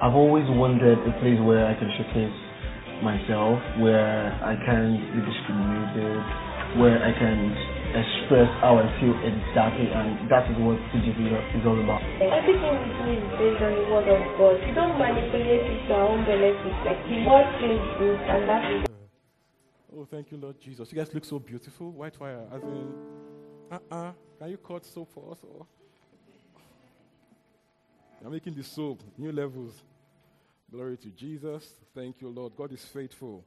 I've always wanted a place where I can showcase myself, where I can be discriminated, where I can express how I feel exactly, and that is what TGC is all about. Everything we do is based on the word of God. We don't manipulate it to our own benefit. Like the word feels good, and that is. Oh, thank you, Lord Jesus. You guys look so beautiful. White fire, as in, uh uh Can you cut soap for us? Or? You're making the soap, new levels. Glory to Jesus. Thank you, Lord. God is faithful.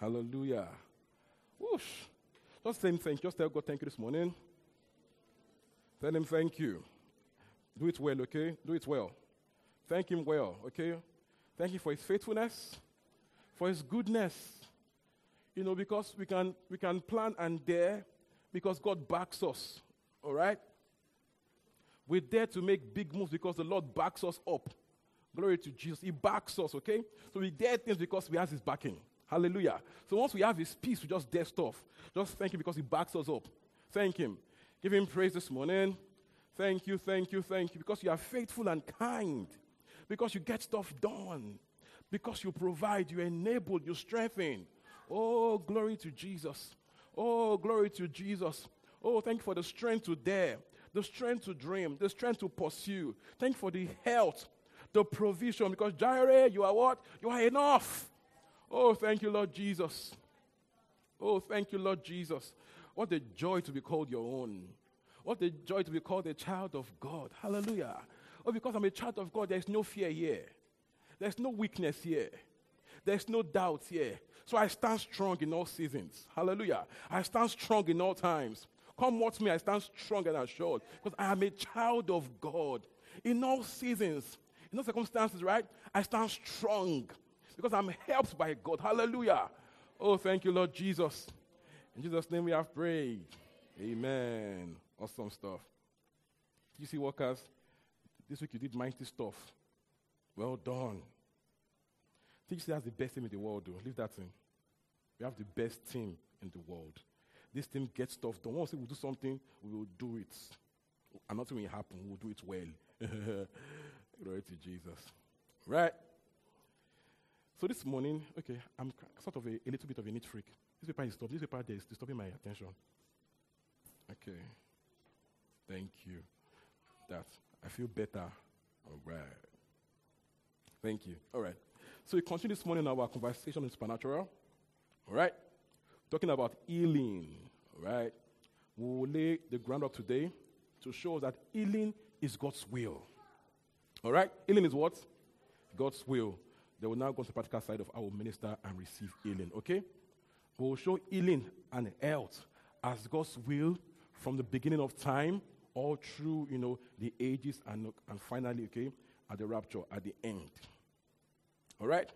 Hallelujah. Whoosh. Just say thank you. Just tell God thank you this morning. Tell him thank you. Do it well, okay? Do it well. Thank him well, okay? Thank you for his faithfulness, for his goodness. You know, because we can we can plan and dare because God backs us. All right? We dare to make big moves because the Lord backs us up. Glory to Jesus. He backs us, okay? So we dare things because we have his backing. Hallelujah. So once we have his peace, we just dare stuff. Just thank him because he backs us up. Thank him. Give him praise this morning. Thank you, thank you, thank you. Because you are faithful and kind. Because you get stuff done. Because you provide, you enable, you strengthen. Oh, glory to Jesus. Oh, glory to Jesus. Oh, thank you for the strength to dare, the strength to dream, the strength to pursue. Thank you for the health, the provision. Because Jireh, you are what? You are enough. Oh, thank you, Lord Jesus. Oh, thank you, Lord Jesus. What a joy to be called your own. What a joy to be called a child of God. Hallelujah. Oh, because I'm a child of God, there's no fear here. There's no weakness here. There's no doubt here. So I stand strong in all seasons. Hallelujah. I stand strong in all times. Come watch me, I stand strong and assured because I am a child of God. In all seasons, in all circumstances, right? I stand strong because I'm helped by God. Hallelujah. Oh, thank you, Lord Jesus. In Jesus' name we have prayed. Amen. Awesome stuff. You see, workers, this week you did mighty stuff. Well done. TGC has the best team in the world, though. Leave that thing. We have the best team in the world. This team gets stuff done. Once we do something, we will do it. And nothing will happen. We'll do it well. Glory to Jesus. Right? So this morning, okay, I'm sort of a, a little bit of a neat freak. This paper is This paper there is disturbing my attention. Okay. Thank you. That I feel better. All right. Thank you. All right. So we continue this morning our conversation in supernatural. All right. Talking about healing. All right. We will lay the groundwork today to show that healing is God's will. All right. Healing is what? God's will. They will now go to the practical side of our minister and receive healing. Okay? We will show healing and health as God's will from the beginning of time all through, you know, the ages and, and finally, okay, at the rapture, at the end. All right?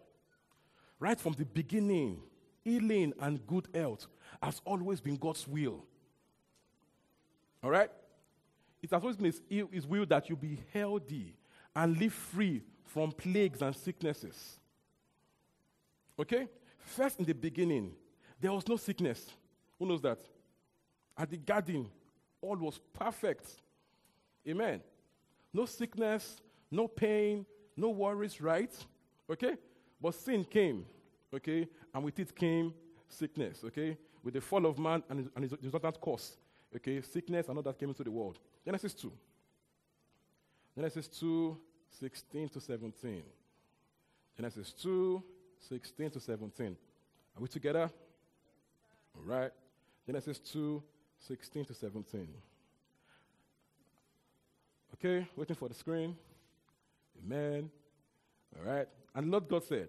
Right from the beginning, healing and good health has always been God's will. All right? It has always been his, his will that you be healthy and live free from plagues and sicknesses. Okay? First, in the beginning, there was no sickness. Who knows that? At the garden, all was perfect. Amen. No sickness, no pain, no worries, right? Okay? But sin came, okay? And with it came sickness, okay? With the fall of man and and his resultant cause, okay? Sickness and all that came into the world. Genesis 2. Genesis 2, 16 to 17. Genesis 2, 16 to 17. Are we together? All right. Genesis 2, 16 to 17. Okay, waiting for the screen. Amen. All right. And Lord God said,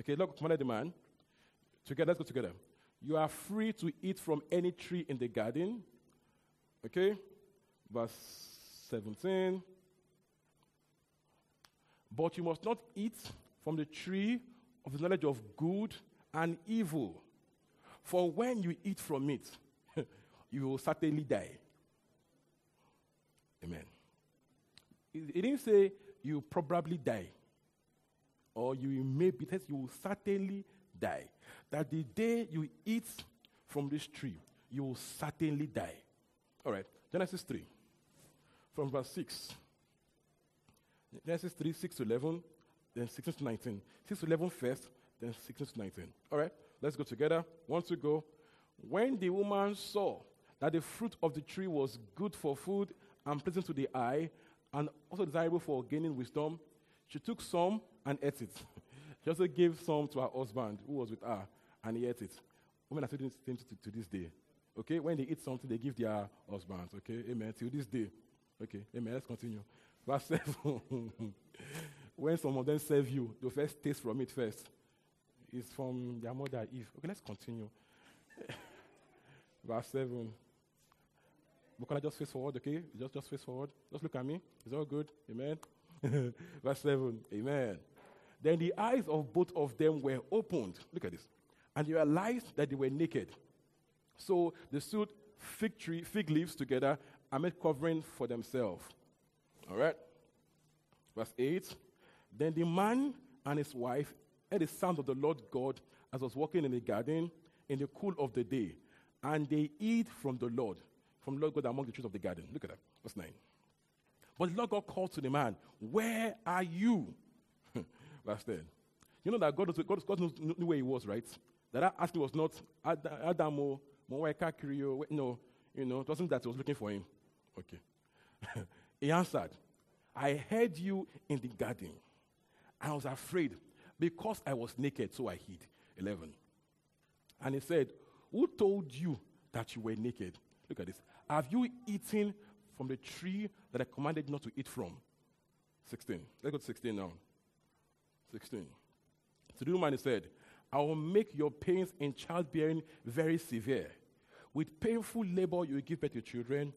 okay, Lord commanded the man, together, let's go together. You are free to eat from any tree in the garden. Okay? Verse 17. But you must not eat from the tree of the knowledge of good and evil. For when you eat from it, you will certainly die. Amen. It didn't say you probably die or you may be tested, you will certainly die. That the day you eat from this tree, you will certainly die. All right, Genesis 3, from verse 6. Genesis 3, 6 to 11, then 16 to 19. 6 to 11 first, then 16 to 19. All right, let's go together. Once to go. When the woman saw that the fruit of the tree was good for food and pleasant to the eye, and also desirable for gaining wisdom, she took some and ate it. she also gave some to her husband who was with her, and he ate it. Women are still doing the same to, to this day. Okay, when they eat something, they give their husbands. Okay, amen. Till this day. Okay, amen. Let's continue. Verse 7. when some of them serve you, the first taste from it first. It's from their mother Eve. Okay, let's continue. Verse 7. But can I just face forward, okay? Just, just face forward. Just look at me. It's all good. Amen. Verse 7. Amen. Then the eyes of both of them were opened. Look at this. And they realized that they were naked. So they sewed fig, tree, fig leaves together and made covering for themselves. All right? Verse 8. Then the man and his wife heard the sound of the Lord God as was walking in the garden in the cool of the day. And they eat from the Lord, from Lord God among the trees of the garden. Look at that. Verse 9. But the Lord God called to the man, Where are you? Verse 10. You know that God, God, God knew where he was, right? That asking was not Adamo, Kirio. No, you know, it wasn't that he was looking for him. Okay. he answered, I heard you in the garden. I was afraid because I was naked, so I hid. 11. And he said, Who told you that you were naked? Look at this. Have you eaten from the tree that I commanded not to eat from. 16. Let's go to 16 now. 16. So the woman said, I will make your pains in childbearing very severe. With painful labor, you will give birth to children.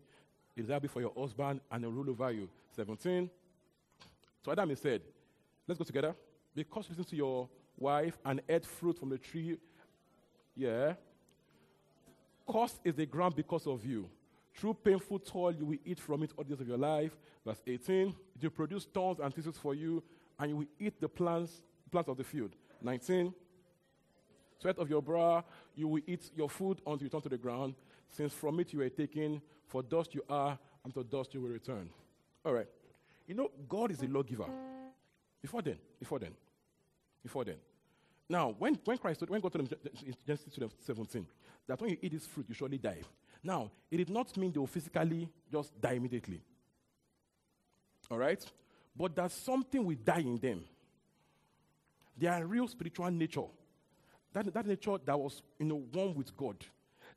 Will be for your husband and will rule over you. 17. So Adam said, Let's go together. Because listen to your wife and ate fruit from the tree, yeah. Cost is the ground because of you. Through painful toil, you will eat from it all days of your life. Verse 18, it will produce thorns and thistles for you, and you will eat the plants, plants of the field. 19, sweat of your brow, you will eat your food until you turn to the ground, since from it you were taken, for dust you are, and to dust you will return. All right. You know, God is a lawgiver. Before then, before then, before then. Now, when, when Christ, when God told them in Genesis 17, that when you eat this fruit, you surely die. Now, it did not mean they will physically just die immediately. All right? But that something will die in them. Their real spiritual nature. That, that nature that was you know, one with God,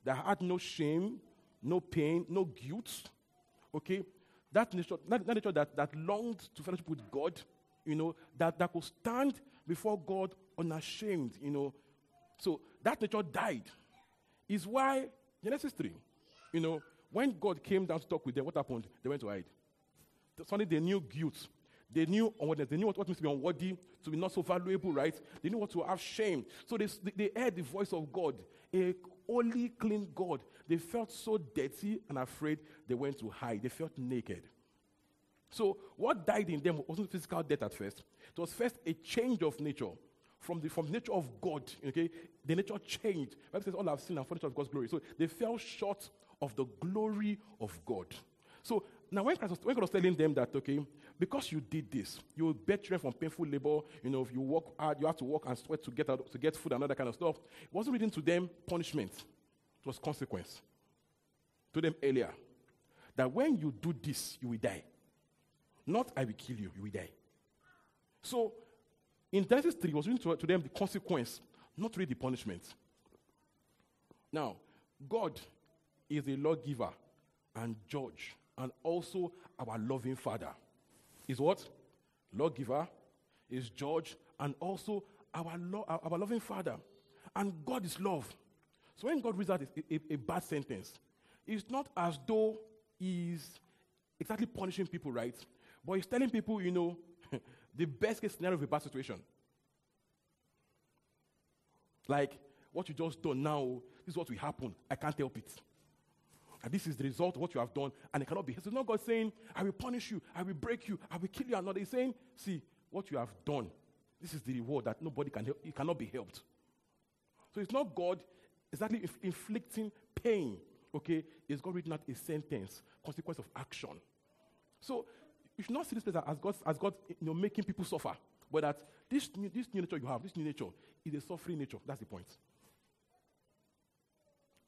that had no shame, no pain, no guilt. Okay? That nature, that, that nature that, that longed to fellowship with God, you know, that, that could stand before God unashamed, you know. So that nature died. Is why Genesis 3, you know, when God came down to talk with them, what happened? They went to hide. Suddenly they knew guilt. They knew unworthiness. They knew what, what means to be unworthy, to be not so valuable, right? They knew what to have shame. So they, they heard the voice of God, a holy, clean God. They felt so dirty and afraid they went to hide. They felt naked. So what died in them wasn't physical death at first. It was first a change of nature from the from the nature of God. Okay, the nature changed. Bible says, "All have seen and fallen of God's glory." So they fell short of the glory of God. So now, when, was, when God was telling them that, okay, because you did this, you will bear children from painful labor. You know, if you work hard, you have to work and sweat to get out, to get food and other kind of stuff. It wasn't written to them punishment; it was consequence. To them earlier, that when you do this, you will die. Not I will kill you, you will die. So, in Genesis 3, it was written to, to them the consequence, not really the punishment. Now, God is a lawgiver and judge and also our loving father. Is what? Lawgiver, is judge, and also our, lo- our loving father. And God is love. So when God reads out a, a, a bad sentence, it's not as though he's exactly punishing people, right? But he's telling people, you know, the best case scenario of a bad situation. Like, what you just done now, this is what will happen. I can't help it. And this is the result of what you have done, and it cannot be. It's not God saying, I will punish you, I will break you, I will kill you. Another He's saying, See, what you have done, this is the reward that nobody can help, it cannot be helped. So it's not God exactly inf- inflicting pain, okay? It's God written out a sentence, consequence of action. So you should not see this place as God, as God you know, making people suffer, but that this new, this new nature you have, this new nature, is a suffering nature. That's the point.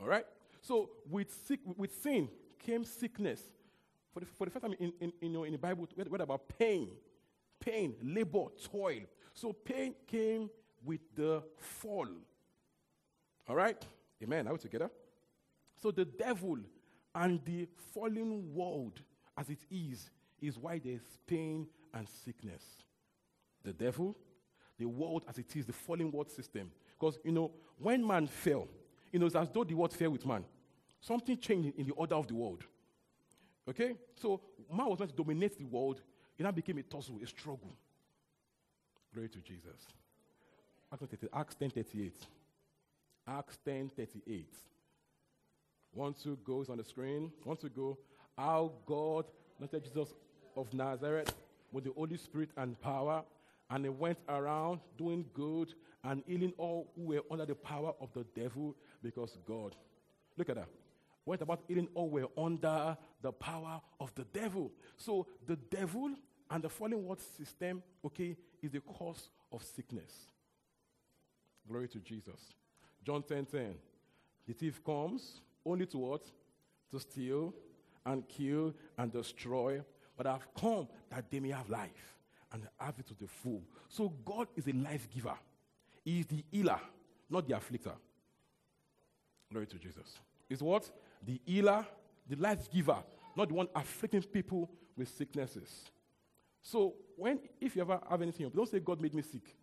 All right? So with, sick, with sin came sickness. For the, for the first time in, in, in, in the Bible, we read about pain, pain, labor, toil. So pain came with the fall. All right? Amen. Are we together? So the devil and the fallen world as it is, is why there's pain and sickness. The devil, the world as it is, the fallen world system. Because, you know, when man fell, you know, it's as though the world fell with man. Something changed in the order of the world. Okay? So man was meant to dominate the world. It now became a tussle, a struggle. Glory to Jesus. Acts 10 38. Acts 10 38. One, two goes on the screen. One, two go. Our God anointed Jesus of Nazareth with the Holy Spirit and power, and he went around doing good and healing all who were under the power of the devil because God, look at that, went about healing all who were under the power of the devil. So the devil and the fallen world system, okay, is the cause of sickness. Glory to Jesus. John 10 10. The thief comes only to what? To steal and kill and destroy. But I've come that they may have life and have it to the full. So God is a life giver. He is the healer, not the afflicter. Glory to Jesus. Is what? The healer, the life giver, not the one afflicting people with sicknesses. So when if you ever have anything, don't say God made me sick.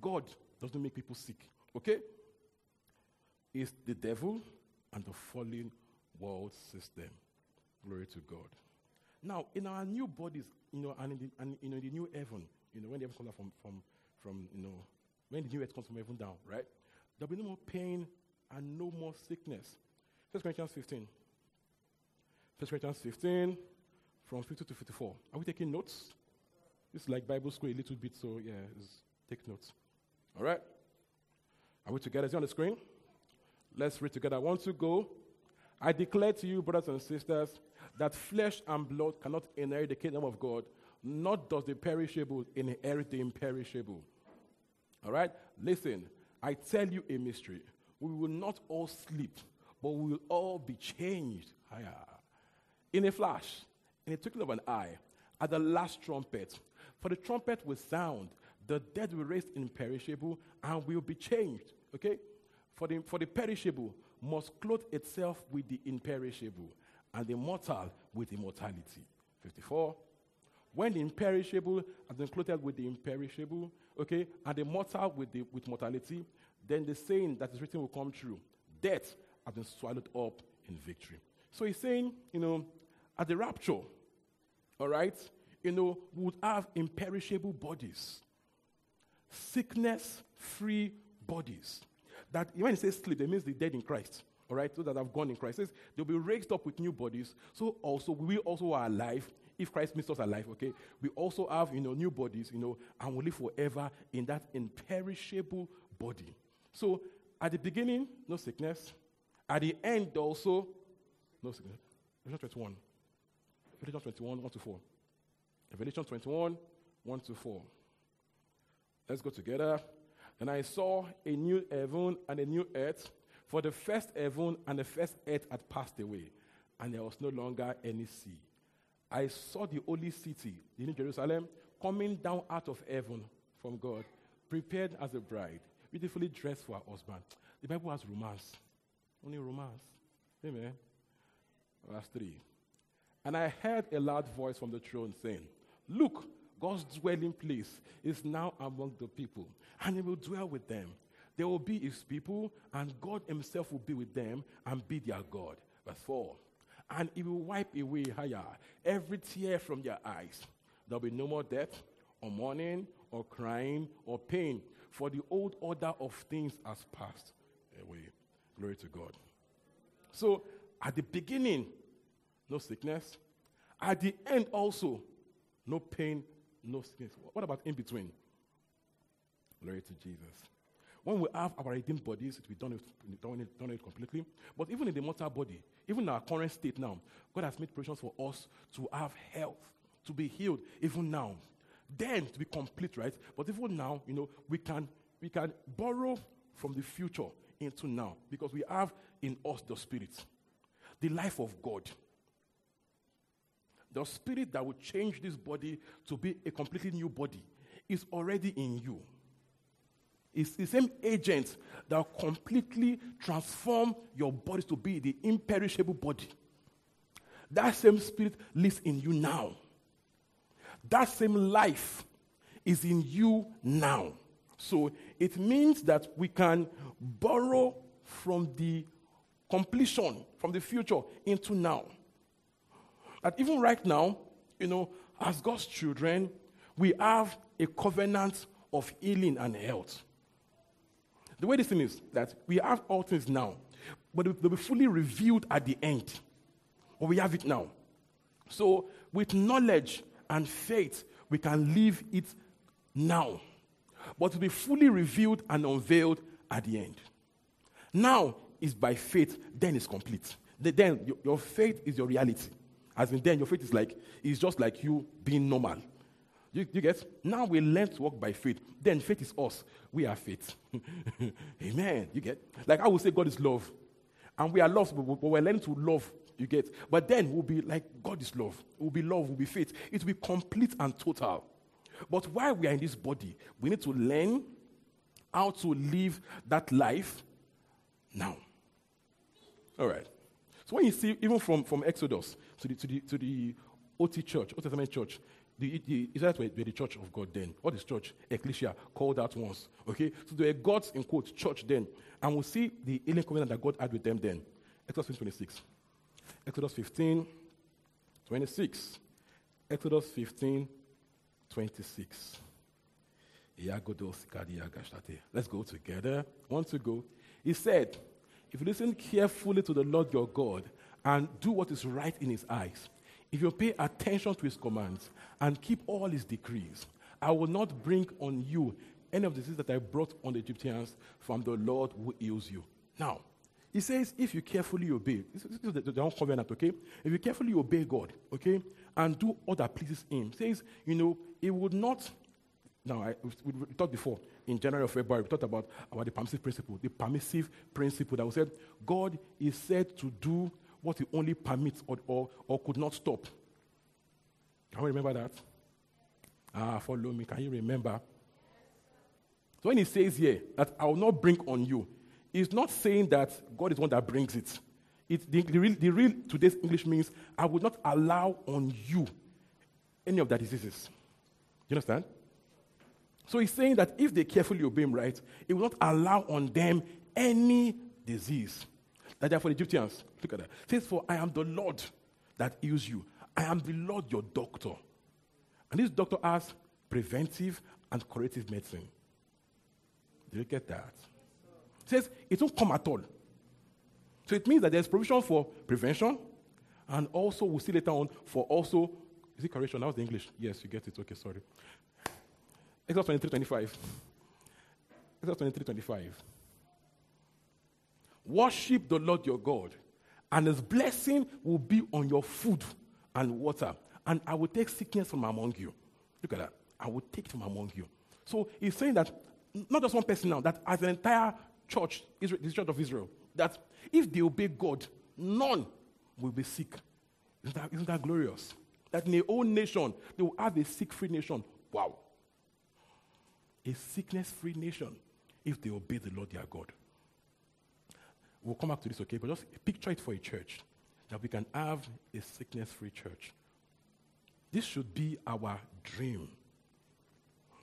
God doesn't make people sick. Okay? It's the devil and the fallen world system. Glory to God. Now, in our new bodies, you know, and in the, and, you know, the new heaven, you know, when the heaven comes from, from, from, you know, when the new earth comes from heaven down, right? There'll be no more pain and no more sickness. 1 Corinthians 15. 1 Corinthians 15, from 50 to 54. Are we taking notes? It's like Bible school a little bit, so yeah, take notes. All right? Are we together? Is it on the screen? Let's read together. One, two, go. I declare to you, brothers and sisters, that flesh and blood cannot inherit the kingdom of God, nor does the perishable inherit the imperishable. All right? Listen, I tell you a mystery. We will not all sleep, but we will all be changed. In a flash, in a twinkling of an eye, at the last trumpet. For the trumpet will sound, the dead will raise imperishable, and will be changed. Okay? For the, for the perishable must clothe itself with the imperishable, and the mortal with immortality. 54. When the imperishable has been clothed with the imperishable, okay, and the mortal with, the, with mortality, then the saying that is written will come true. Death has been swallowed up in victory. So he's saying, you know, at the rapture, all right, you know, we would have imperishable bodies, sickness free bodies. That when he says sleep, it means the dead in Christ. All right, those that have gone in Christ. Says they'll be raised up with new bodies. So also we also are alive. If Christ makes us alive, okay, we also have you know new bodies, you know, and we live forever in that imperishable body. So at the beginning, no sickness. At the end, also, no sickness. Revelation 21. Revelation 21, 1 to 4. Revelation 21, 1 to 4. Let's go together. And I saw a new heaven and a new earth, for the first heaven and the first earth had passed away, and there was no longer any sea. I saw the holy city, the New Jerusalem, coming down out of heaven from God, prepared as a bride, beautifully dressed for her husband. The Bible has romance. Only romance. Amen. Verse 3. And I heard a loud voice from the throne saying, Look, God's dwelling place is now among the people, and He will dwell with them. They will be His people, and God Himself will be with them and be their God. Verse 4. And He will wipe away higher every tear from their eyes. There'll be no more death, or mourning, or crying, or pain, For the old order of things has passed away. Glory to God. So, at the beginning, no sickness. At the end, also, no pain, no sickness. What about in between? Glory to Jesus. When we have our redeemed bodies, we don't done it, done it completely. But even in the mortal body, even in our current state now, God has made provisions for us to have health, to be healed, even now. Then to be complete, right? But even now, you know, we can we can borrow from the future into now because we have in us the spirit, the life of God. The spirit that will change this body to be a completely new body is already in you. It's the same agent that will completely transform your body to be the imperishable body. That same spirit lives in you now. That same life is in you now. So it means that we can borrow from the completion, from the future into now. That even right now, you know, as God's children, we have a covenant of healing and health. The way this thing is that we have all things now, but they'll be fully revealed at the end. But we have it now. So, with knowledge and faith, we can live it now. But to be fully revealed and unveiled at the end. Now is by faith, then it's complete. Then your, your faith is your reality. As in, then your faith is like, it's just like you being normal. You, you get? Now we learn to walk by faith. Then faith is us. We are faith. Amen. You get? Like I would say, God is love. And we are loved, but we're learning to love. You get? But then we'll be like, God is love. We'll be love, we'll be faith. It will be complete and total. But while we are in this body, we need to learn how to live that life now. All right. So when you see, even from, from Exodus to the, to the, to the OT church, Old Testament church, the, the were, were the church of God then. What is church? Ecclesia, called out once. Okay? So they were God's, in quote, church then. And we'll see the alien covenant that God had with them then. Exodus 26. Exodus 15, 26. Exodus 15, 26. Let's go together. One to go. He said, If you listen carefully to the Lord your God and do what is right in his eyes, if you pay attention to his commands and keep all his decrees, I will not bring on you any of the things that I brought on the Egyptians from the Lord who heals you. Now, he says, if you carefully obey, this is the, the, the covenant, okay? If you carefully obey God, okay, and do all that pleases Him, says, you know, He would not. Now, I, we, we, talked before in January or February, we talked about, about the permissive principle, the permissive principle that we said God is said to do what He only permits or, or, or could not stop. Can we remember that? Ah, follow me. Can you remember? So when He says here that I will not bring on you, He's not saying that God is one that brings it. it the, the, real, the real today's English means I will not allow on you any of that diseases. You understand? So he's saying that if they carefully obey him right, he will not allow on them any disease. That are for the Egyptians. Look at that. Says, For I am the Lord that heals you. I am the Lord your doctor. And this doctor has preventive and curative medicine. Do you get that? It says it won't come at all. So it means that there's provision for prevention, and also we'll see later on for also, is it correction? That was the English. Yes, you get it. Okay, sorry. Exodus 23 25. Exodus 23 25. Worship the Lord your God, and his blessing will be on your food and water. And I will take sickness from among you. Look at that. I will take from among you. So he's saying that not just one person now, that as an entire church, Israel, this church of Israel, that if they obey God, none will be sick. Isn't that, isn't that glorious? That in a whole nation, they will have a sick free nation. Wow. A sickness free nation if they obey the Lord their God. We'll come back to this, okay? But just picture it for a church that we can have a sickness free church. This should be our dream.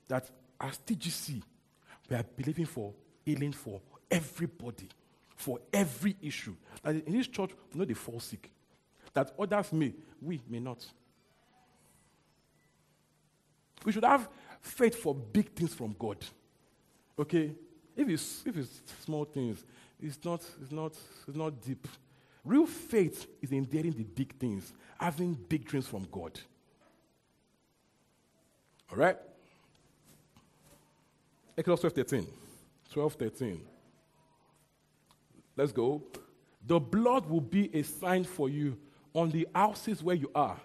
That as TGC, we are believing for healing for everybody, for every issue. That in this church, we know they fall sick. That others may, we may not. We should have faith for big things from God. Okay? If it's, if it's small things, it's not, it's, not, it's not deep. Real faith is in daring the big things, having big dreams from God. All right? Exodus 12 13. 12 13. Let's go. The blood will be a sign for you on the houses where you are.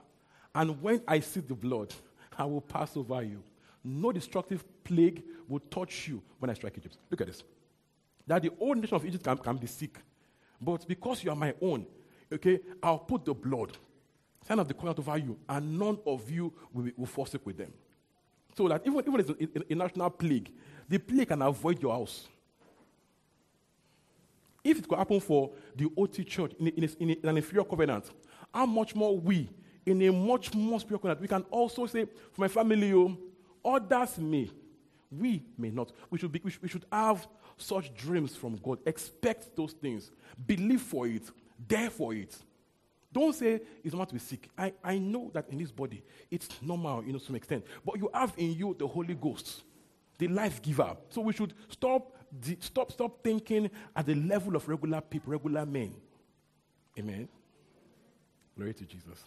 And when I see the blood, I will pass over you. No destructive plague will touch you when I strike Egypt. Look at this. That the whole nation of Egypt can, can be sick. But because you are my own, okay, I'll put the blood, sign of the covenant over you, and none of you will, will forsake with them. So that even, even if it's a, a, a national plague, the plague can avoid your house. If it could happen for the OT church in, in, in, in, an inferior covenant, how much more we, in a much more spiritual covenant, we can also say, for my family, oh, others may, we may not. We should, be, we, should, we should have such dreams from God. Expect those things. Believe for it. Dare for it. Don't say it's not to be sick. I, I know that in this body, it's normal, you know, to some extent. But you have in you the Holy Ghost, the life giver. So we should stop, the, stop, stop thinking at the level of regular people, regular men. Amen. Glory to Jesus.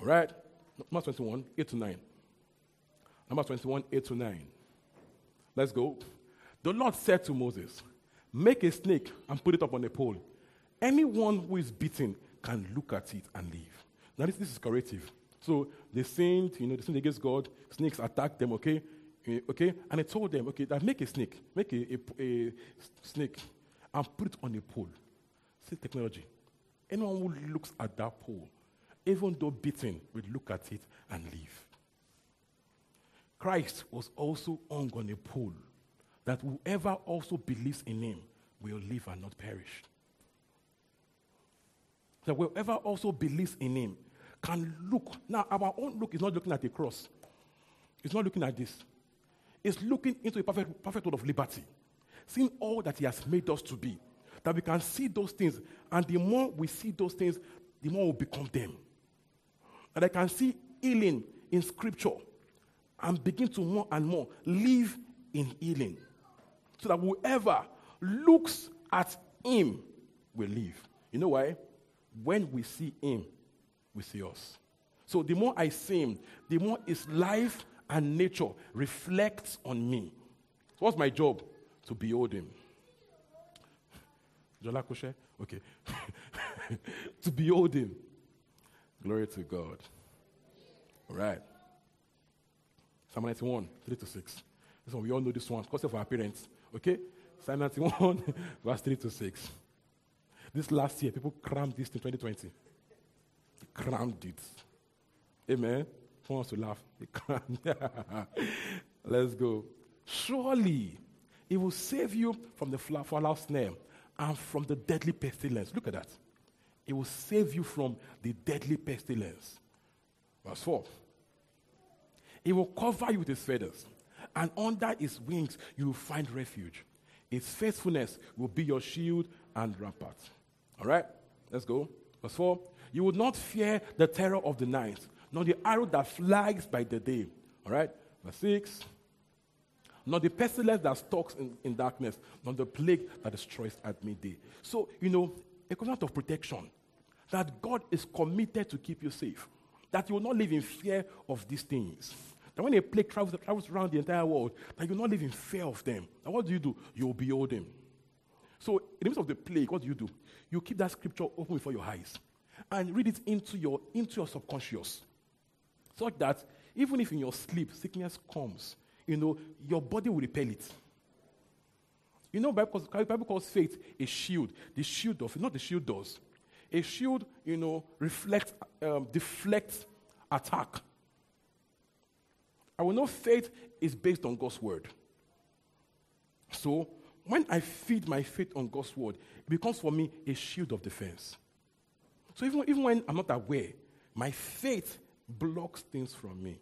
All right. Mark 21, 8 to 9. Number 21, 8 to 9. Let's go. The Lord said to Moses, Make a snake and put it up on a pole. Anyone who is beaten can look at it and leave. Now, this, this is corrective. So they sinned, you know, they sinned against God. Snakes attacked them, okay? Uh, okay? And I told them, okay, that make a snake, make a, a, a snake and put it on a pole. See technology. Anyone who looks at that pole, even though beaten, will look at it and leave. Christ was also hung on a pole that whoever also believes in him will live and not perish. That whoever also believes in him can look. Now, our own look is not looking at the cross, it's not looking at this. It's looking into a perfect, perfect world of liberty, seeing all that he has made us to be. That we can see those things, and the more we see those things, the more we become them. And I can see healing in scripture and begin to more and more live in healing. So that whoever looks at him will live. You know why? When we see him, we see us. So the more I see him, the more his life and nature reflects on me. So what's my job? To behold him. Okay. to behold him. Glory to God. All right. Psalm 91, 3 to 6. This one, we all know this one because of our parents. Okay? Psalm 91, verse 3 to 6. This last year, people crammed this in 2020. They crammed it. Amen. Who wants to laugh? They crammed. Let's go. Surely, it will save you from the fallow snare and from the deadly pestilence. Look at that. It will save you from the deadly pestilence. Verse 4. It will cover you with his feathers, and under his wings you will find refuge. His faithfulness will be your shield and rampart. All right, let's go. Verse 4 You will not fear the terror of the night, nor the arrow that flies by the day. All right, verse 6 Nor the pestilence that stalks in, in darkness, nor the plague that destroys at midday. So, you know, a covenant of protection that God is committed to keep you safe, that you will not live in fear of these things. That when a plague travels, travels around the entire world, that you not live in fear of them. And what do you do? You behold them. So, in the midst of the plague, what do you do? You keep that scripture open before your eyes and read it into your, into your subconscious. Such that even if in your sleep sickness comes, you know, your body will repel it. You know, Bible calls, Bible calls faith a shield. The shield of, not the shield does. A shield, you know, reflects, um, deflects attack. I will know faith is based on God's word. So, when I feed my faith on God's word, it becomes for me a shield of defense. So, even, even when I'm not aware, my faith blocks things from me.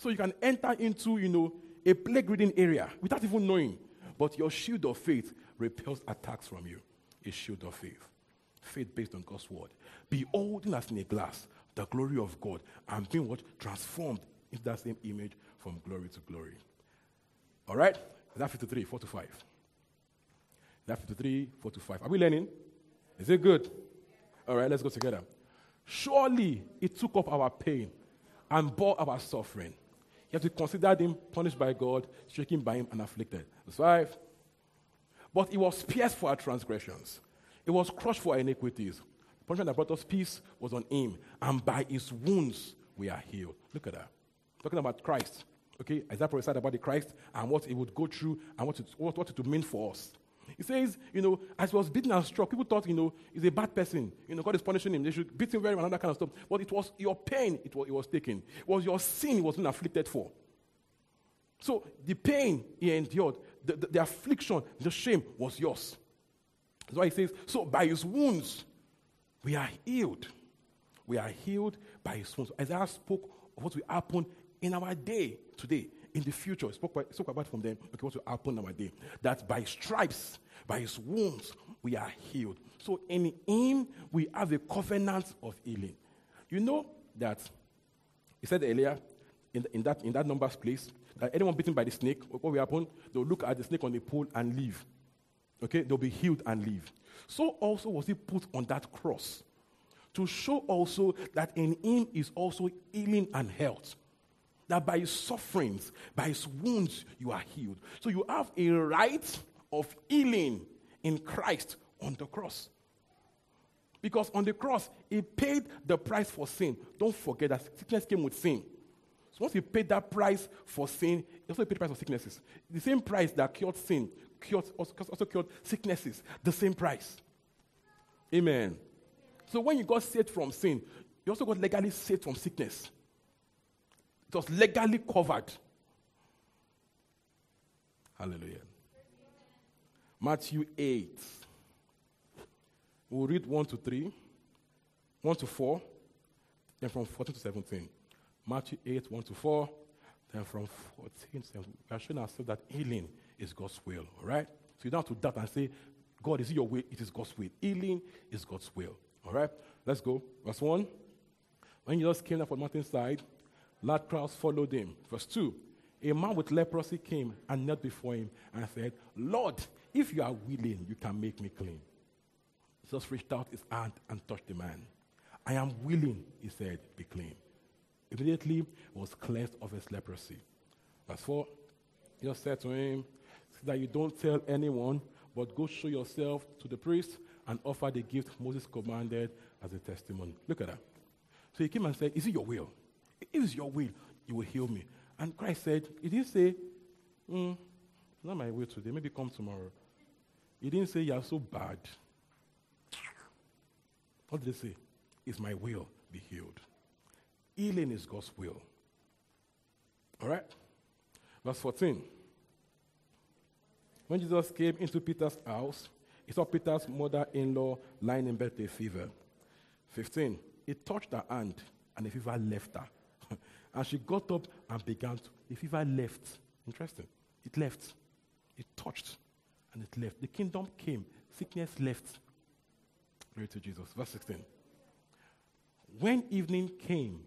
So, you can enter into, you know, a plague ridden area without even knowing, but your shield of faith repels attacks from you. A shield of faith. Faith based on God's word. Beholding as in a glass the glory of God and being what? Transformed into that same image from glory to glory. All right? That 53, 4 to 5? Is that 53, 4 to 5? Are we learning? Is it good? All right, let's go together. Surely it took up our pain and bore our suffering. You have to consider him punished by God, stricken by him, and afflicted. Verse 5. But he was pierced for our transgressions, it was crushed for our iniquities. Punishment that brought us peace was on him, and by his wounds we are healed. Look at that. Talking about Christ. Okay, Isaiah prophesied about the Christ and what he would go through and what it, what, what it would mean for us. He says, you know, as he was beaten and struck, people thought, you know, he's a bad person. You know, God is punishing him. They should beat him very much, and that kind of stuff. But it was your pain it was, it was taken. It was your sin he was being afflicted for. So the pain he endured, the, the, the affliction, the shame was yours. That's why he says, so by his wounds, we are healed. We are healed by his wounds. Isaiah spoke of what will happen in our day today in the future. He spoke, by, spoke about from them, okay, what will happen in our day. That by stripes, by his wounds, we are healed. So in him, we have a covenant of healing. You know that, he said earlier, in, in, that, in that numbers place, that anyone bitten by the snake, what will happen? They'll look at the snake on the pole and leave. Okay? They'll be healed and live. So also was he put on that cross to show also that in him is also healing and health that by his sufferings, by his wounds, you are healed. So you have a right of healing in Christ on the cross. Because on the cross, he paid the price for sin. Don't forget that sickness came with sin. So once he paid that price for sin, he also paid the price for sicknesses. The same price that cured sin, cured, also cured sicknesses. The same price. Amen. So when you got saved from sin, you also got legally saved from sickness. It was legally covered. Hallelujah. Matthew 8. We'll read 1 to 3, 1 to 4, then from 14 to 17. Matthew 8, 1 to 4, then from 14 to 17. We are showing ourselves that healing is God's will, all right? So you don't have to doubt and say, God, is it your will? It is God's will. Healing is God's will, all right? Let's go. Verse 1. When Jesus came down from the mountainside, Large crowds followed him. Verse 2 A man with leprosy came and knelt before him and said, Lord, if you are willing, you can make me clean. Jesus reached out his hand and touched the man. I am willing, he said, be clean. Immediately was cleansed of his leprosy. Verse 4 Jesus said to him, that you don't tell anyone, but go show yourself to the priest and offer the gift Moses commanded as a testimony. Look at that. So he came and said, Is it your will? If it's your will, you will heal me. And Christ said, He didn't say, mm, Not my will today, maybe come tomorrow. He didn't say, You are so bad. What did he say? Is my will, be healed. Healing is God's will. All right? Verse 14. When Jesus came into Peter's house, he saw Peter's mother in law lying in bed with a fever. 15. He touched her hand, and the fever left her. and she got up and began to. The fever left. Interesting. It left. It touched and it left. The kingdom came. Sickness left. Glory to Jesus. Verse 16. When evening came,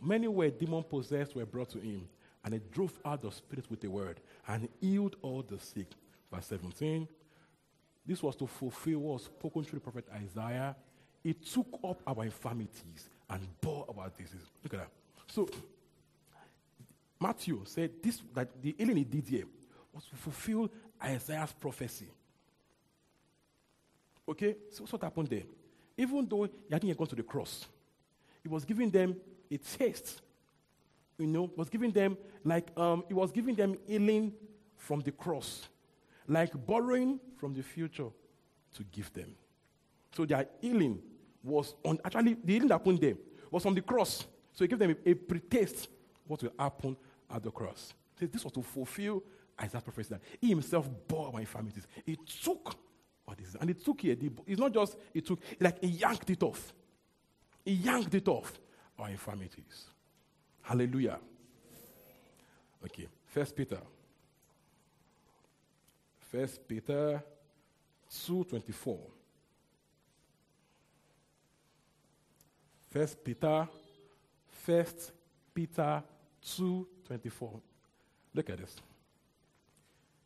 many were demon possessed were brought to him, and he drove out the spirits with a word and healed all the sick. Verse 17. This was to fulfill what was spoken through the prophet Isaiah. He took up our infirmities and bore our diseases. Look at that. So, Matthew said this that the healing he did here was to fulfill Isaiah's prophecy. Okay, so what happened there? Even though he hadn't gone to the cross, he was giving them a taste. You know, was giving them like um, he was giving them healing from the cross, like borrowing from the future to give them. So their healing was on actually the healing that happened there was on the cross. So he gave them a, a pre-taste what will happen at the cross. So this was to fulfill Isaiah's prophecy that he himself bore my infirmities. He took what is and he took it. It's not just he took like he yanked it off. He yanked it off our infirmities. Hallelujah. Okay. First Peter. First Peter 2.24. First Peter, First Peter 2.24. Look at this.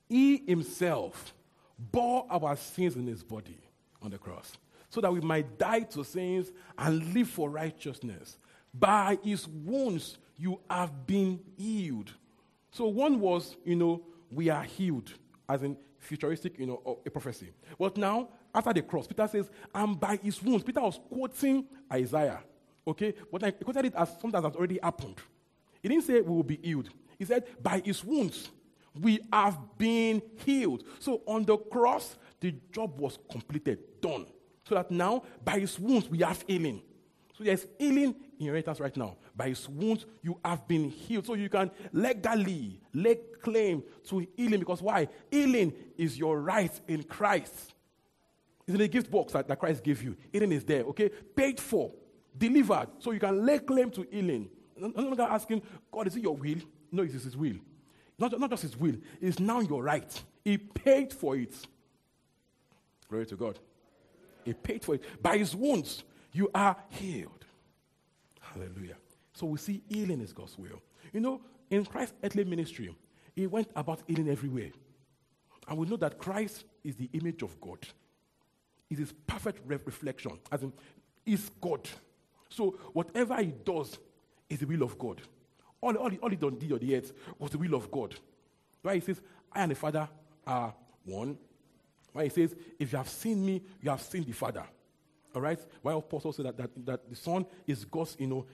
He himself bore our sins in his body on the cross so that we might die to sins and live for righteousness. By his wounds you have been healed. So one was, you know, we are healed, as in futuristic, you know, a prophecy. But now, after the cross, Peter says, and by his wounds, Peter was quoting Isaiah. Okay? But I quoted it as something that has already happened. He didn't say we will be healed. He said, by his wounds, we have been healed. So on the cross, the job was completed, done. So that now, by his wounds, we have healing. So there's healing in your inheritance right now. By his wounds, you have been healed. So you can legally lay claim to healing because why? Healing is your right in Christ. It's in the gift box that, that Christ gave you. Healing is there, okay? Paid for, delivered. So you can lay claim to healing. I'm longer asking, God, is it your will? No, it is his will. Not, not just his will, it's now your right. He paid for it. Glory to God. He paid for it. By his wounds, you are healed. Hallelujah. So we see healing is God's will. You know, in Christ's earthly ministry, he went about healing everywhere. And we know that Christ is the image of God. It is perfect re- reflection, as in, is God. So whatever he does is the will of God. All, all, all he done did on the earth was the will of God. Right? He says, I and the Father are one. Right? He says, if you have seen me, you have seen the Father. All right? Why Apostle said that, that, that the Son is God's, you know,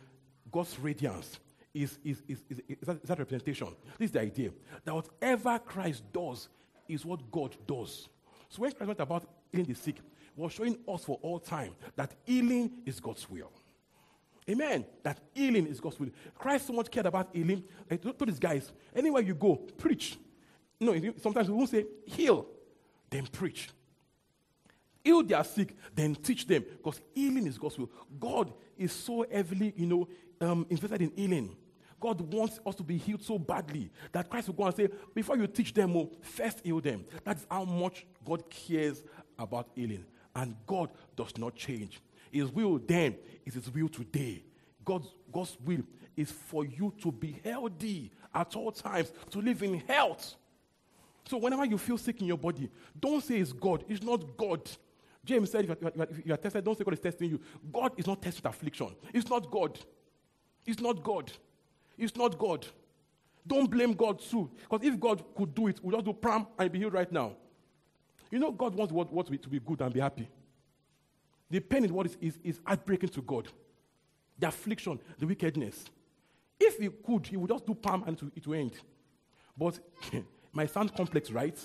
God's radiance. Is, is, is, is, is, that, is that representation? This is the idea. That whatever Christ does is what God does. So when Christ went about healing the sick, was showing us for all time that healing is God's will. Amen. That healing is God's will. Christ so much cared about healing. Like to, to these guys, anywhere you go, preach. No, sometimes we won't say heal, then preach. Heal their sick, then teach them. Because healing is God's will. God is so heavily, you know, um, invested in healing. God wants us to be healed so badly that Christ will go and say, before you teach them, oh, first heal them. That's how much God cares about healing. And God does not change. His will then is His will today. God's, God's will is for you to be healthy at all times, to live in health. So whenever you feel sick in your body, don't say it's God. It's not God. James said, if you, are, if you are tested, don't say God is testing you. God is not testing affliction. It's not God. It's not God. It's not God. Don't blame God too. Because if God could do it, we'll just do pram and be healed right now. You know, God wants what, what to be good and be happy. The pain is what is, is, is heartbreaking to God. The affliction, the wickedness. If he could, he would just do palm and it will end. But my sound complex, right?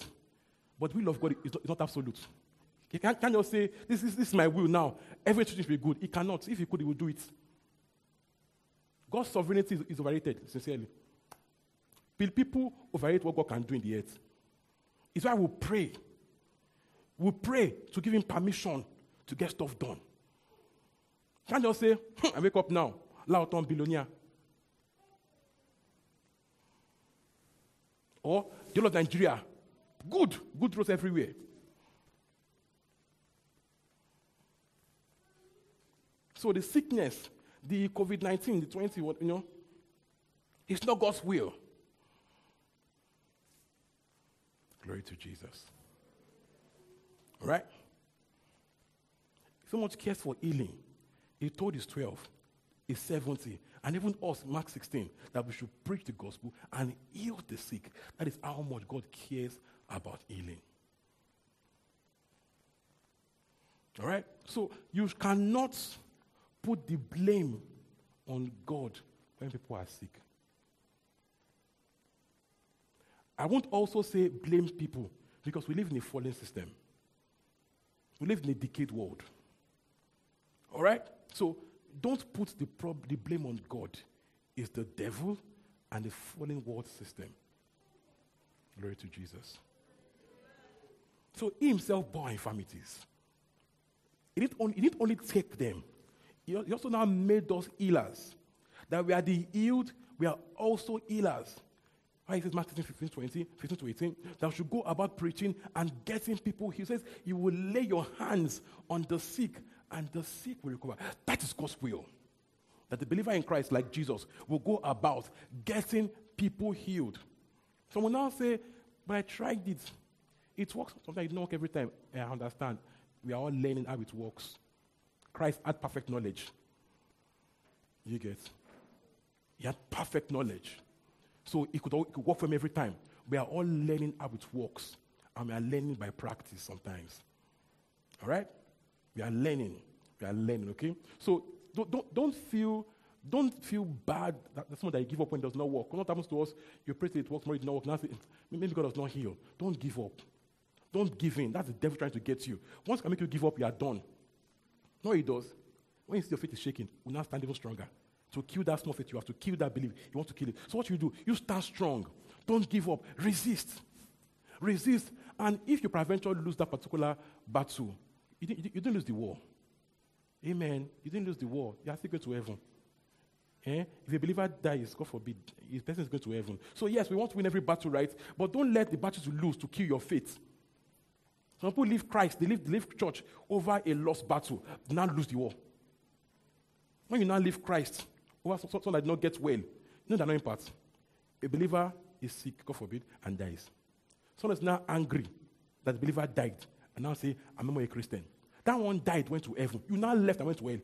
But will of God is not, is not absolute. He can't, can't just say, this is, this is my will now. Everything should be good. He cannot. If he could, he would do it. God's sovereignty is, is overrated, sincerely. People overrate what God can do in the earth. It's why we pray. We pray to give him permission to get stuff done. Can't just say, hmm, I wake up now, Lauton billionaire. Or the of Nigeria, good, good roads everywhere. So the sickness, the COVID 19, the 20, what, you know, it's not God's will. Glory to Jesus. All right? so much cares for healing. He told his 12, his 70, and even us, Mark 16, that we should preach the gospel and heal the sick. That is how much God cares about healing. All right? So you cannot put the blame on God when people are sick. I won't also say blame people because we live in a fallen system. We live in a decayed world. All right? So don't put the, prob- the blame on God. It's the devil and the fallen world system. Glory to Jesus. So he himself bore infirmities. He didn't, he didn't only take them, he also now made us healers. That we are the healed, we are also healers. Why he says Matthew 15, 20, 15 to 18, that should go about preaching and getting people. He says, You will lay your hands on the sick and the sick will recover. That is God's will. That the believer in Christ, like Jesus, will go about getting people healed. Some will now say, but I tried it. It works. Sometimes it don't work every time. I understand. We are all learning how it works. Christ had perfect knowledge. You get? He had perfect knowledge. So he could, it could work for him every time. We are all learning how it works. And we are learning by practice sometimes. All right? We are learning. We are learning, okay? So don't, don't, don't feel don't feel bad that someone that you give up when it does not work. When What happens to us? You pray till it works, more it does not work. Now maybe God does not heal. Don't give up. Don't give in. That's the devil trying to get you. Once I make you give up, you are done. No, he does. When you see your faith is shaking, you now stand even stronger. To kill that small faith, you have to kill that belief. You want to kill it. So what you do? You stand strong. Don't give up. Resist. Resist. And if you eventually lose that particular battle, you didn't, you didn't lose the war. Amen. You didn't lose the war. You are still going to heaven. Eh? If a believer dies, God forbid, his person is going to heaven. So, yes, we want to win every battle, right? But don't let the battle to lose to kill your faith. Some people leave Christ, they leave, they leave church over a lost battle, they now lose the war. When you now leave Christ over something that did not get well, you know the annoying part. A believer is sick, God forbid, and dies. Someone is now angry that the believer died and now say, I'm no more a Christian. That one died, went to heaven. You now left and went to hell.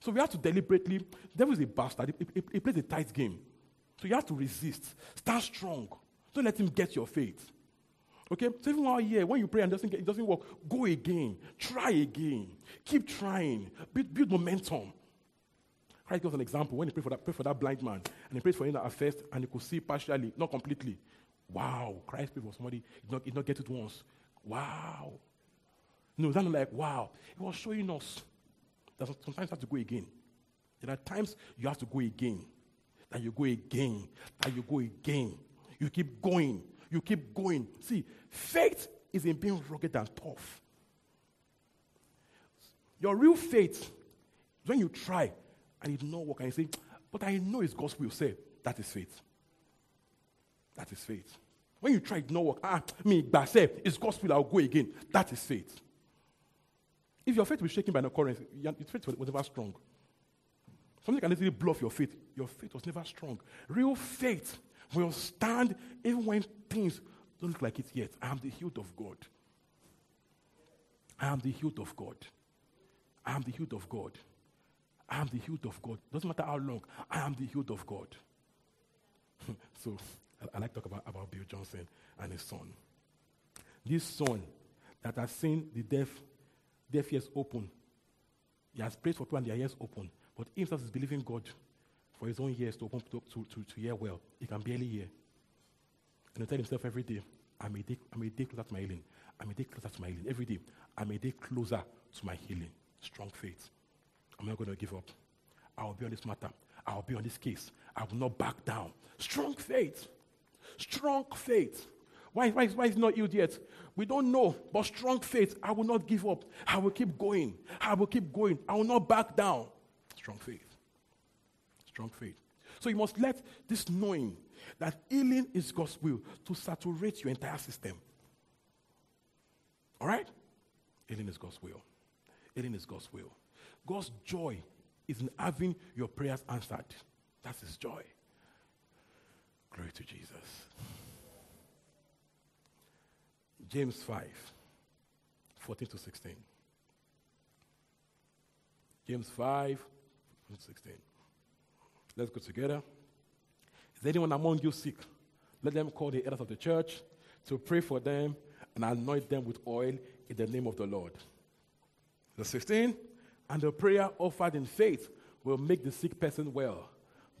So we have to deliberately, devil is a bastard. He, he, he plays a tight game. So you have to resist. Stand strong. Don't let him get your faith. Okay? So even while here, when you pray and doesn't, get, it doesn't work, go again. Try again. Keep trying. Build, build momentum. Christ gives an example when he prayed for that, prayed for that blind man, and he prayed for him at first, and he could see partially, not completely. Wow. Christ prayed for somebody, he did not, not get it once. Wow. No, it's not like, wow. He was showing us that sometimes you have to go again. There are times you have to go again. That you go again. That you go again. You keep going. You keep going. See, faith is in being rugged and tough. Your real faith, when you try and it not work, and you say, but I know it's God's will, say, that is faith. That is faith. When you try it not work, ah, me, but say, it's God's will, I'll go again. That is faith. If your faith was shaken by an occurrence, your faith was never strong. Something can easily bluff your faith. Your faith was never strong. Real faith will stand even when things don't look like it yet. I am the healed of God. I am the healed of God. I am the healed of God. I am the healed of God. Doesn't matter how long. I am the healed of God. so I, I, like to talk about, about Bill Johnson and his son. This son that has seen the deaf deaf ears open. He has prayed for people and their ears open. But himself is believing God for his own ears to open to, to, to, hear well. He can barely hear. And he tell himself every day, I'm a day, I'm a day closer to my healing. I'm a day closer to my healing. Every day, I'm a day closer to my healing. Strong faith. I'm not going to give up. I will be on this matter. I will be on this case. I will not back down. Strong faith. Strong faith. Why, why, why is not healed yet? We don't know, but strong faith. I will not give up. I will keep going. I will keep going. I will not back down. Strong faith. Strong faith. So you must let this knowing that healing is God's will to saturate your entire system. All right? Healing is God's will. Healing is God's will. God's joy is in having your prayers answered. That's his joy. Glory to Jesus. James 5, 14 to 16. James 5, 16. Let's go together. Is anyone among you sick? Let them call the elders of the church to pray for them and anoint them with oil in the name of the Lord. Verse 16. And the prayer offered in faith will make the sick person well.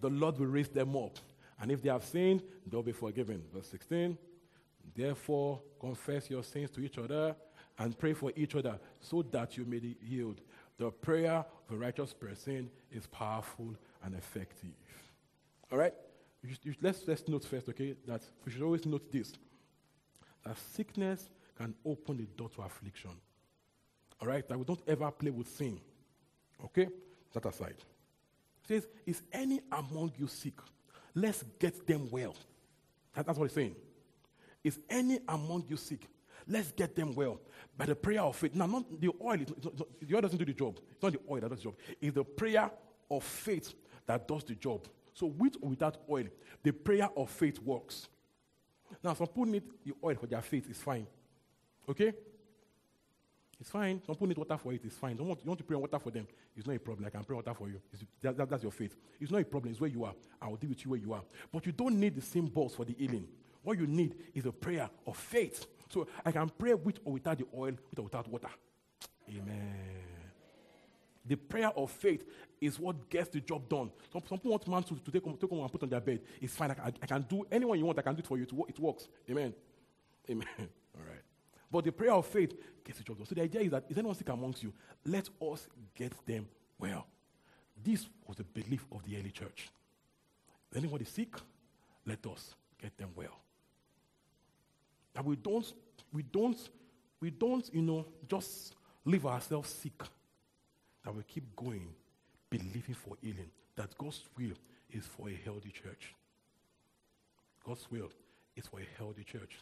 The Lord will raise them up. And if they have sinned, they'll be forgiven. Verse 16. Therefore, confess your sins to each other and pray for each other so that you may be healed. The prayer of a righteous person is powerful and effective. All right? You, you, let's, let's note first, okay, that we should always note this that sickness can open the door to affliction. All right? That we don't ever play with sin. Okay? That aside. It says, Is any among you sick? Let's get them well. That, that's what he's saying. Is any among you sick? Let's get them well by the prayer of faith. Now, not the oil, the oil doesn't do the job. It's not the oil that does the job. It's the prayer of faith that does the job. So, with or without oil, the prayer of faith works. Now, some people need the oil for their faith, it's fine. Okay? It's fine. Some people need water for it, it's fine. Don't want, you want to pray water for them, it's not a problem. I can pray water for you. That, that, that's your faith. It's not a problem, it's where you are. I will deal with you where you are. But you don't need the symbols for the healing. What you need is a prayer of faith. So I can pray with or without the oil, with or without water. Amen. The prayer of faith is what gets the job done. Some, some people want man to, to take, take home and put on their bed. It's fine. I, I, I can do anyone you want. I can do it for you. It, it works. Amen. Amen. All right. But the prayer of faith gets the job done. So the idea is that is anyone sick amongst you? Let us get them well. This was the belief of the early church. Anyone is sick, let us get them well. That we don't, we don't, we don't, you know, just leave ourselves sick. That we keep going, believing for healing. That God's will is for a healthy church. God's will is for a healthy church.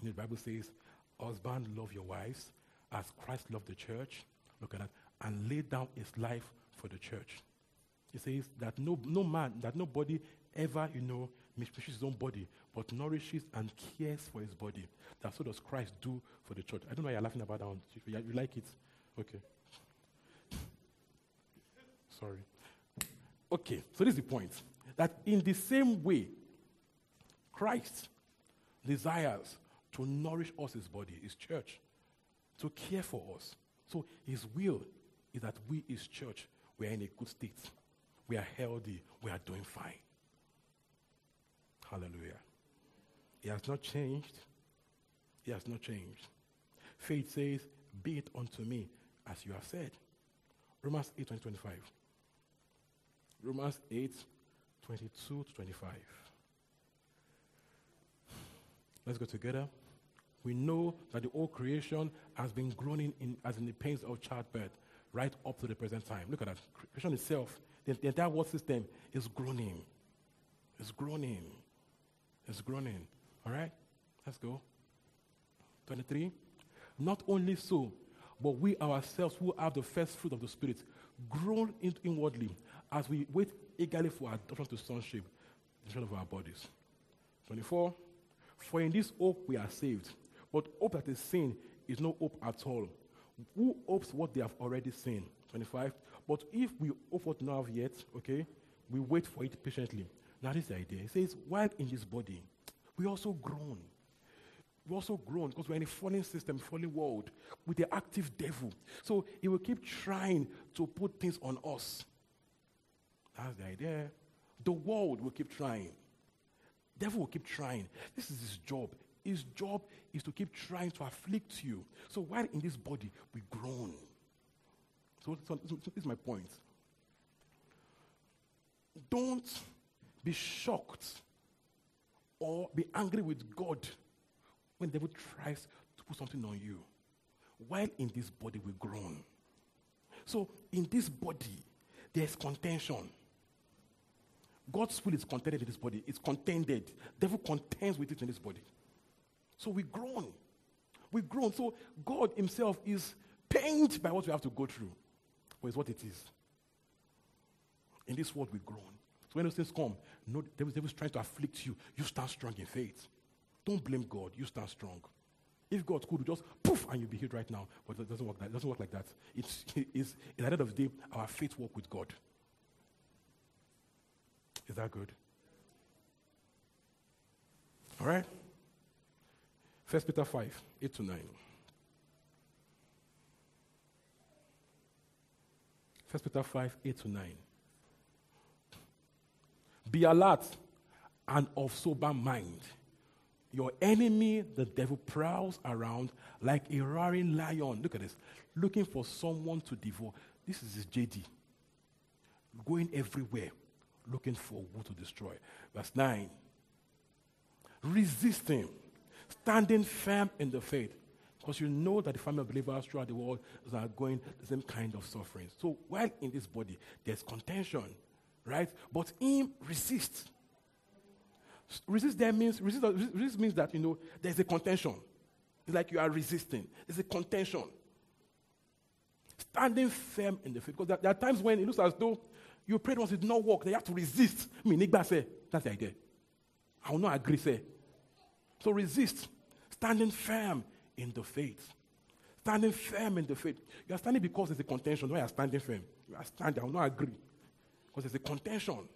Know, the Bible says, Husband, love your wives as Christ loved the church. Look at that. And laid down his life for the church. He says that no, no man, that nobody ever, you know, mistreats his own body, but nourishes and cares for his body. That's what does Christ do for the church. I don't know why you're laughing about that one. You, you like it? Okay. Sorry. Okay, so this is the point. That in the same way, Christ desires to nourish us, his body, his church, to care for us. So his will is that we, his church, we are in a good state. We are healthy. We are doing fine. Hallelujah. He has not changed. He has not changed. Faith says, Be it unto me as you have said. Romans 8 25. Romans 8 22 to 25. Let's go together. We know that the whole creation has been groaning in, as in the pains of childbirth right up to the present time. Look at that. Creation itself, the, the entire world system is groaning. It's groaning. It's groaning. All right? Let's go. 23. Not only so, but we ourselves who have the first fruit of the Spirit groan inwardly as we wait eagerly for adoption to sonship, the of our bodies. 24. For in this hope we are saved. But hope that is seen is no hope at all. Who hopes what they have already seen? 25. But if we hope what not have yet, okay, we wait for it patiently. Now, this the idea. It says, while in this body, we also groan. We also groan because we're in a fallen system, fallen world with the active devil. So he will keep trying to put things on us. That's the idea. The world will keep trying. Devil will keep trying. This is his job. His job is to keep trying to afflict you. So while in this body, we groan. So, so, so this is my point. Don't be shocked or be angry with God when the devil tries to put something on you. While in this body, we groan. So in this body, there's contention. God's will is contended in this body. It's contended. Devil contends with it in this body. So we groan. We groan. So God Himself is pained by what we have to go through. But it's what it is. In this world, we groan. So when those things come, no, the devil is trying to afflict you. You stand strong in faith. Don't blame God. You stand strong. If God could just poof and you'll be healed right now, but it doesn't work. That, it doesn't work like that. It's, it's at the end of the day, our faith walk with God. Is that good? All right. First Peter 5, 8 to 9. First Peter 5, 8 to 9. Be alert and of sober mind. Your enemy, the devil, prowls around like a roaring lion. Look at this. Looking for someone to devour. This is his JD. Going everywhere, looking for who to destroy. Verse 9. Resisting, standing firm in the faith. Because you know that the family of believers throughout the world are going the same kind of suffering. So while in this body, there's contention, right? But him resist. Resist there means resist, resist means that you know there's a contention. It's like you are resisting. There's a contention. Standing firm in the faith. Because there, are times when it looks as though You prayed once, it did not work. They have to resist. Me, Nigba say, that's the idea. I will not agree, say. So resist. Standing firm in the faith. Standing firm in the faith. You are standing because there's a contention. Why you are standing firm? You are standing. I will not agree. Because there's a contention.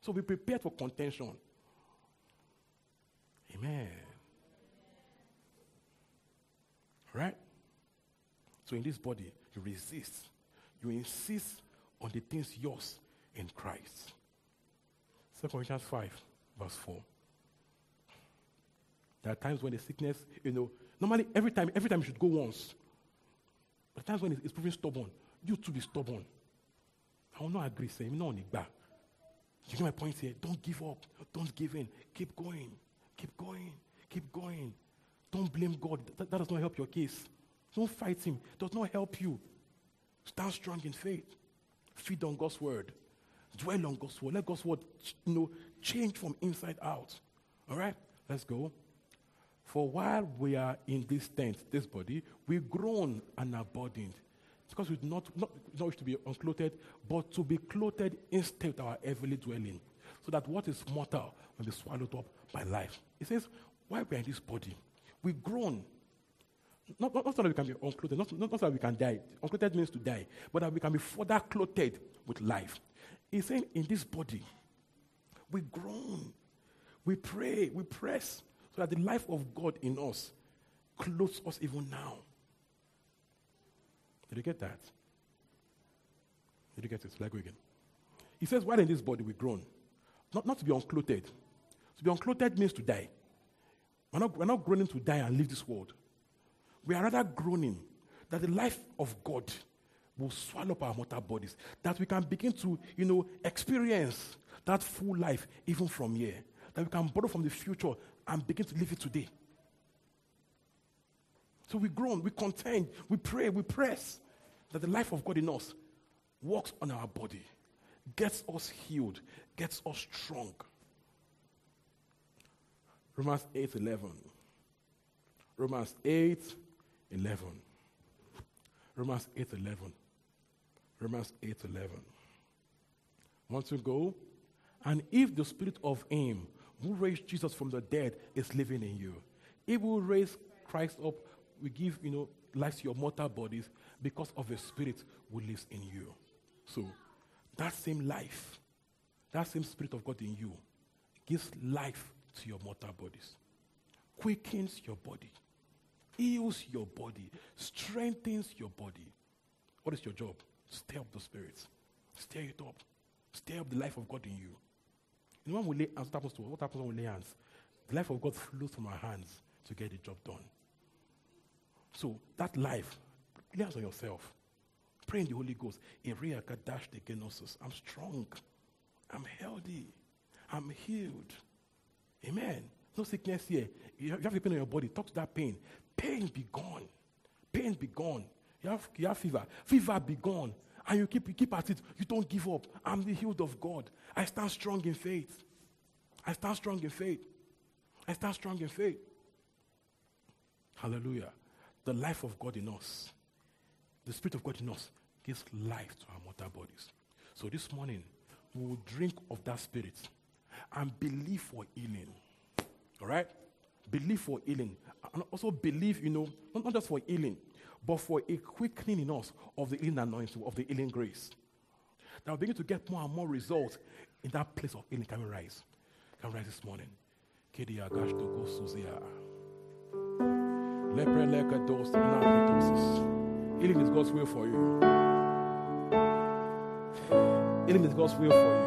So be prepared for contention. Amen. Right? So in this body, you resist. You insist on the things yours in Christ. 2 Corinthians 5, verse 4. There are times when the sickness, you know, normally every time, every time you should go once. But times when it's, it's proving stubborn, you too be stubborn. I will not agree, say, no, Nigba. You get my point here? Don't give up. Don't give in. Keep going. Keep going. Keep going. Don't blame God. That, that does not help your case. Don't fight him. Does not help you. Stand strong in faith. Feed on God's word. Dwell on God's word. Let God's word, you know, change from inside out. All right? Let's go. For while we are in this tent, this body, we groan and are burdened. Because we do not, not, not wish to be unclothed, but to be clothed instead of our heavenly dwelling. So that what is mortal will be swallowed up by life. It says, while we are in this body, we groan. Not, not, not so that we can be unclothed, not, not, not so that we can die. Unclothed means to die, but that we can be further clothed with life. He's saying, in this body, we groan, we pray, we press, so that the life of God in us clothes us even now. Did you get that? Did you get it? Like again. He says, while in this body we groan, not, not to be unclothed. To be unclothed means to die. We're not, we're not groaning to die and leave this world. We are rather groaning that the life of God will swallow up our mortal bodies, that we can begin to, you know, experience that full life even from here, that we can borrow from the future and begin to live it today. So we groan, we contend, we pray, we press that the life of God in us works on our body, gets us healed, gets us strong. Romans 8 11. Romans 8 11. Romans 8 11. Romans 8 11. Want to go? And if the spirit of him who raised Jesus from the dead is living in you, he will raise Christ up, we give, you know, life to your mortal bodies because of the spirit who lives in you. So that same life, that same spirit of God in you gives life to your mortal bodies, quickens your body, heals your body, strengthens your body. What is your job? Stir up the spirits, stir it up, stir up the life of God in you. Know when we lay hands, what happens what happens when we lay hands? The life of God flows from our hands to get the job done. So that life, lay on yourself. Pray in the Holy Ghost. I'm strong. I'm healthy. I'm healed. Amen. No sickness here. You have, you have a pain in your body. Talk to that pain. Pain be gone. Pain be gone. You have, you have fever. Fever be gone. And you keep, you keep at it. You don't give up. I'm the healed of God. I stand strong in faith. I stand strong in faith. I stand strong in faith. Hallelujah. The life of God in us, the Spirit of God in us, gives life to our mortal bodies. So this morning, we will drink of that Spirit and believe for healing. All right? Believe for healing. And also believe, you know, not, not just for healing, but for a quickening in us of the healing anointing, of the healing grace. That we begin to get more and more results in that place of healing. Can we rise? Can we rise this morning? Healing is God's will for you. Healing is God's will for you.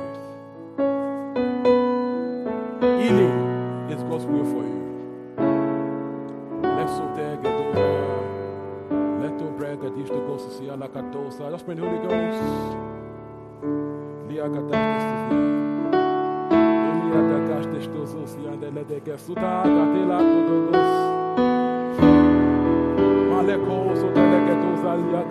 Healing is God's will for you. Let to bread that dish to go to see ala katosa. Just pray the Holy Ghost. Lia katash to Elia katash to so see and let the get suta katela kudogos. Tele get those alia